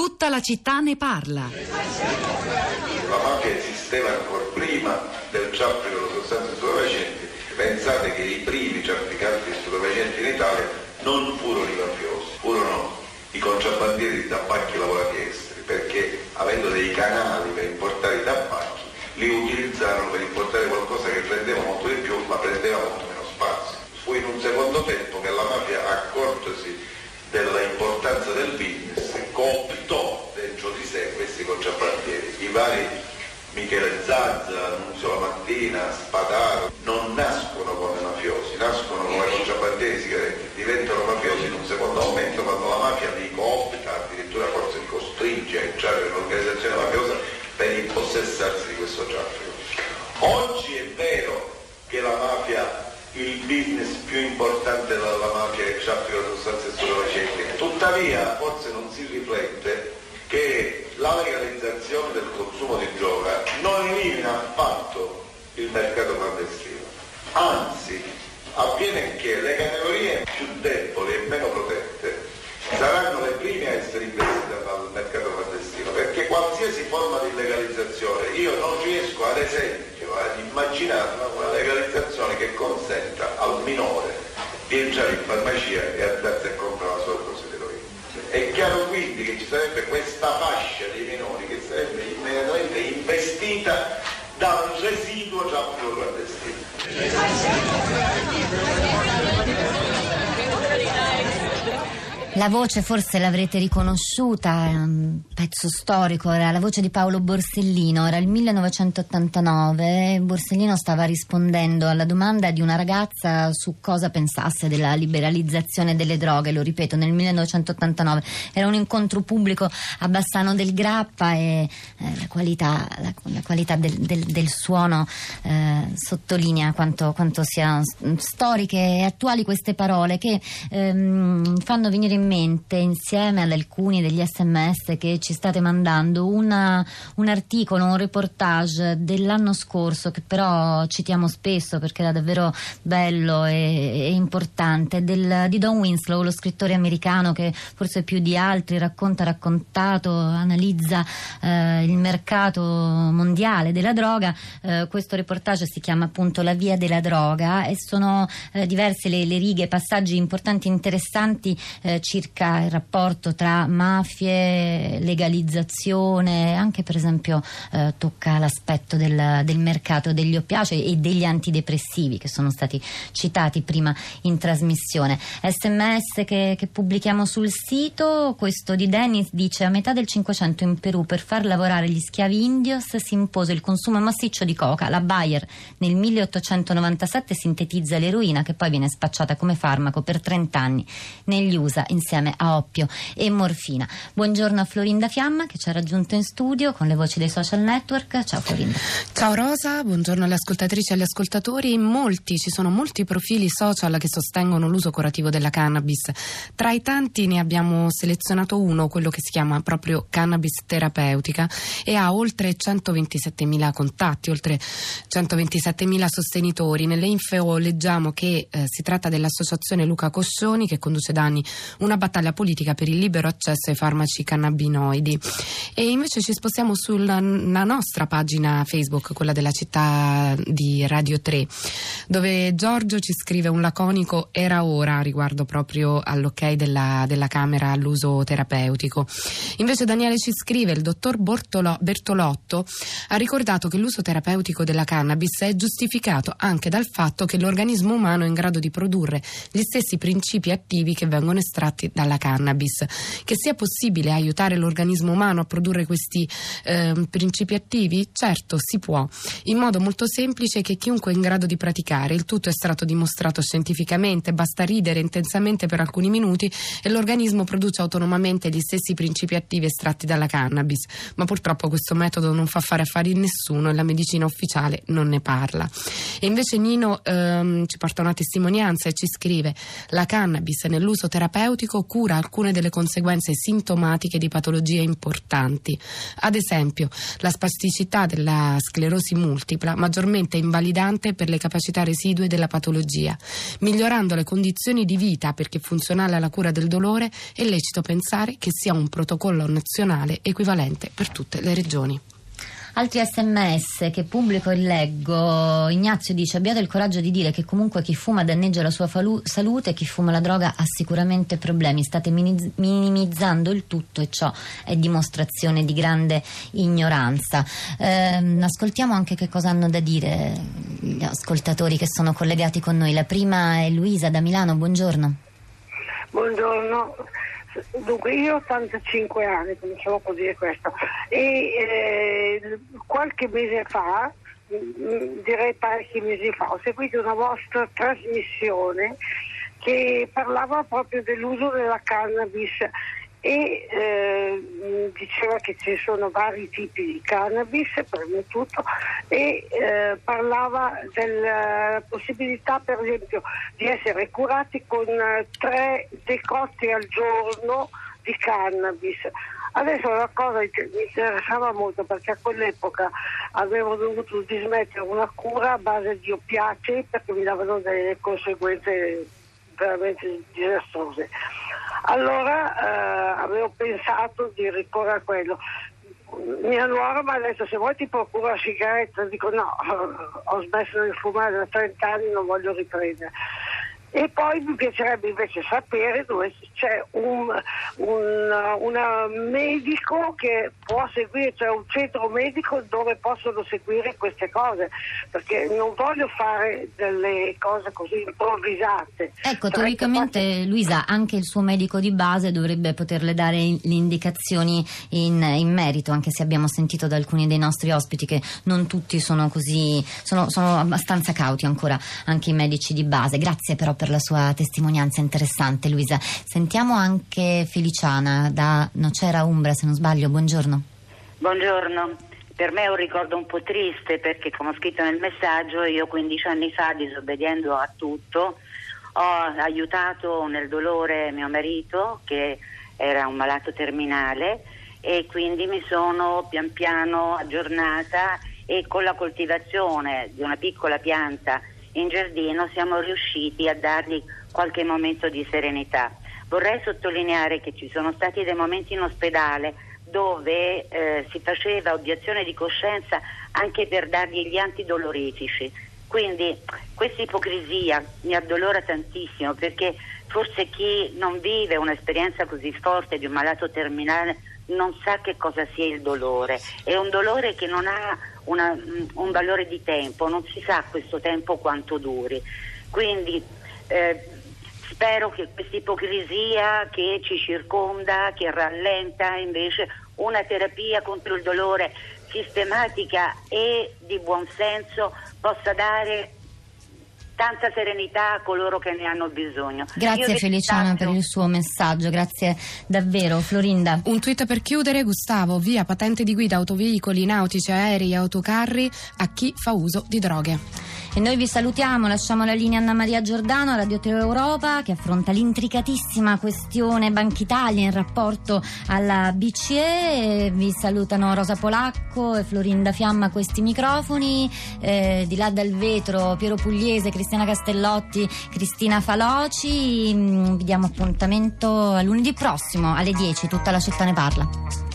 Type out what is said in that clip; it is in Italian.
Tutta la città ne parla. La mafia esisteva ancora prima del traffico delle sostanze stupefacenti. Pensate che i primi trafficanti stupefacenti in Italia non furono i mafiosi, furono i contrabbandieri di tabacchi lavorati esteri, perché avendo dei canali per importare i tabacchi, li utilizzarono per importare qualcosa che prendeva molto di più, ma prendeva molto meno spazio. Fu in un secondo tempo che la mafia, accortosi della importanza del business, cooptò dentro di sé questi contrabbandieri. I vari Michele Zazza, Nunzio Mattina, Spadaro, non nascono come mafiosi, nascono come contrabbandieri di diventano mafiosi in un secondo momento quando la mafia li coopta, addirittura forse li costringe a entrare nell'organizzazione mafiosa per impossessarsi di questo traffico. Oggi è vero che la mafia, il business più importante della mafia è il traffico di sostanze stupefacenti, tuttavia forse non si riflette che la legalizzazione del consumo di droga non elimina affatto il mercato clandestino, anzi avviene che le categorie più deboli e meno protette saranno le prime a essere investite dal mercato clandestino, perché qualsiasi forma di legalizzazione, io non riesco ad esempio ad immaginare una legalizzazione che consenta al minore di entrare in farmacia e andarsi a comprare sarebbe questa fascia di minori che sarebbe immediatamente investita da un residuo traffico clandestino. La voce forse l'avrete riconosciuta, è un pezzo storico, era la voce di Paolo Borsellino, era il 1989, Borsellino stava rispondendo alla domanda di una ragazza su cosa pensasse della liberalizzazione delle droghe, lo ripeto, nel 1989 era un incontro pubblico a Bassano del Grappa e eh, la qualità, la, la qualità del, del, del, suono eh, sottolinea quanto, quanto siano storiche e attuali queste parole che ehm, fanno venire in mente insieme ad alcuni degli sms che ci state mandando una, un articolo, un reportage dell'anno scorso che però citiamo spesso perché era davvero bello e, e importante del, di Don Winslow, lo scrittore americano che forse più di altri racconta, raccontato, analizza eh, il mercato mondiale della droga. Eh, questo reportage si chiama appunto La via della droga e sono eh, diverse le, le righe, passaggi importanti, interessanti eh, circa il rapporto tra mafie, legalizzazione, anche per esempio eh, tocca l'aspetto del, del, mercato degli oppiacei e degli antidepressivi che sono stati citati prima in trasmissione. SMS che, che pubblichiamo sul sito, questo di Dennis dice a metà del Cinquecento in Perù per far lavorare gli schiavi indios si impose il consumo massiccio di coca. La Bayer nel 1897 sintetizza l'eroina che poi viene spacciata come farmaco per 30 anni negli USA insieme a oppio e morfina. Buongiorno a Florinda Fiamma che ci ha raggiunto in studio con le voci dei social network. Ciao Florinda. Ciao Rosa, buongiorno alle ascoltatrici e agli ascoltatori. Molti, ci sono molti profili social che sostengono l'uso curativo della cannabis. Tra i tanti ne abbiamo selezionato uno, quello che si chiama proprio cannabis terapeutica e ha oltre 127.000 contatti, oltre 127.000 sostenitori. Nelle info leggiamo che eh, si tratta dell'associazione Luca Coscioni che conduce da anni una battaglia politica per il libero accesso ai farmaci cannabinoidi. E invece ci spostiamo sulla nostra pagina Facebook, quella della città di Radio 3, dove Giorgio ci scrive un laconico era ora riguardo proprio all'ok della, della Camera all'uso terapeutico. Invece Daniele ci scrive il dottor Bortolo, Bertolotto ha ricordato che l'uso terapeutico della cannabis è giustificato anche dal fatto che l'organismo umano è in grado di produrre gli stessi principi attivi che vengono estratti dalla cannabis. Che sia possibile aiutare l'organismo umano a produrre questi eh, principi attivi? Certo, si può, in modo molto semplice che chiunque è in grado di praticare. Il tutto è stato dimostrato scientificamente, basta ridere intensamente per alcuni minuti e l'organismo produce autonomamente gli stessi principi attivi estratti dalla cannabis. Ma purtroppo questo metodo non fa fare affari a nessuno e la medicina ufficiale non ne parla. E invece Nino ehm, ci porta una testimonianza e ci scrive la cannabis nell'uso terapeutico medico cura alcune delle conseguenze sintomatiche di patologie importanti. Ad esempio, la spasticità della sclerosi multipla, maggiormente invalidante per le capacità residue della patologia, migliorando le condizioni di vita perché funzionale alla cura del dolore, è lecito pensare che sia un protocollo nazionale equivalente per tutte le regioni. Altri sms che pubblico e leggo. Ignazio dice: Abbiate il coraggio di dire che comunque chi fuma danneggia la sua falu- salute, chi fuma la droga ha sicuramente problemi. State mini- minimizzando il tutto e ciò è dimostrazione di grande ignoranza. Eh, ascoltiamo anche che cosa hanno da dire gli ascoltatori che sono collegati con noi. La prima è Luisa da Milano. Buongiorno. Buongiorno. Dunque io ho 85 anni, cominciamo a dire questo, e eh, qualche mese fa, mm, direi parecchi mesi fa, ho seguito una vostra trasmissione che parlava proprio dell'uso della cannabis e eh, diceva che ci sono vari tipi di cannabis, prima di tutto, e eh, parlava della possibilità per esempio di essere curati con tre decotti al giorno di cannabis. Adesso una cosa mi interessava molto perché a quell'epoca avevo dovuto dismettere una cura a base di oppiacei perché mi davano delle conseguenze veramente disastrose. Allora eh, avevo pensato di ricorrere a quello. Mia nuora mi ha detto se vuoi ti procuro la sigaretta, dico no, ho smesso di fumare da 30 anni, non voglio riprendere. E poi mi piacerebbe invece sapere dove c'è un, un medico che può seguire, cioè un centro medico dove possono seguire queste cose, perché non voglio fare delle cose così improvvisate. Ecco, teoricamente Luisa, anche il suo medico di base dovrebbe poterle dare le indicazioni in, in, merito, anche se abbiamo sentito da alcuni dei nostri ospiti che non tutti sono così, sono, sono abbastanza cauti ancora anche i medici di base. Grazie però per la sua testimonianza interessante, Luisa. Sentiamo anche Feliciana da Nocera Umbra, se non sbaglio. Buongiorno. Buongiorno. Per me è un ricordo un po' triste perché, come ho scritto nel messaggio, io 15 anni fa, disobbediendo a tutto, ho aiutato nel dolore mio marito che era un malato terminale e quindi mi sono pian piano aggiornata e con la coltivazione di una piccola pianta in giardino siamo riusciti a dargli qualche momento di serenità. Vorrei sottolineare che ci sono stati dei momenti in ospedale dove eh, si faceva obiezione di coscienza anche per dargli gli antidolorifici. Quindi questa ipocrisia mi addolora tantissimo perché forse chi non vive un'esperienza così forte di un malato terminale non sa che cosa sia il dolore. È un dolore che non ha una, un valore di tempo, non si sa questo tempo quanto duri. Quindi eh, spero che questa ipocrisia che ci circonda, che rallenta invece una terapia contro il dolore sistematica e di buon senso possa dare tanta serenità a coloro che ne hanno bisogno. Grazie Feliciana per il suo messaggio, grazie davvero. Florinda. Un tweet per chiudere, Gustavo, via patente di guida autoveicoli, nautici, aerei, autocarri a chi fa uso di droghe. E noi vi salutiamo, lasciamo la linea Anna Maria Giordano, Radio Teo Europa, che affronta l'intricatissima questione Banca Italia in rapporto alla BCE. Vi salutano Rosa Polacco e Florinda Fiamma a questi microfoni. Eh, di là dal vetro Piero Pugliese, Cristiana Castellotti, Cristina Faloci. Mm, vi diamo appuntamento lunedì prossimo alle 10, tutta la città ne parla.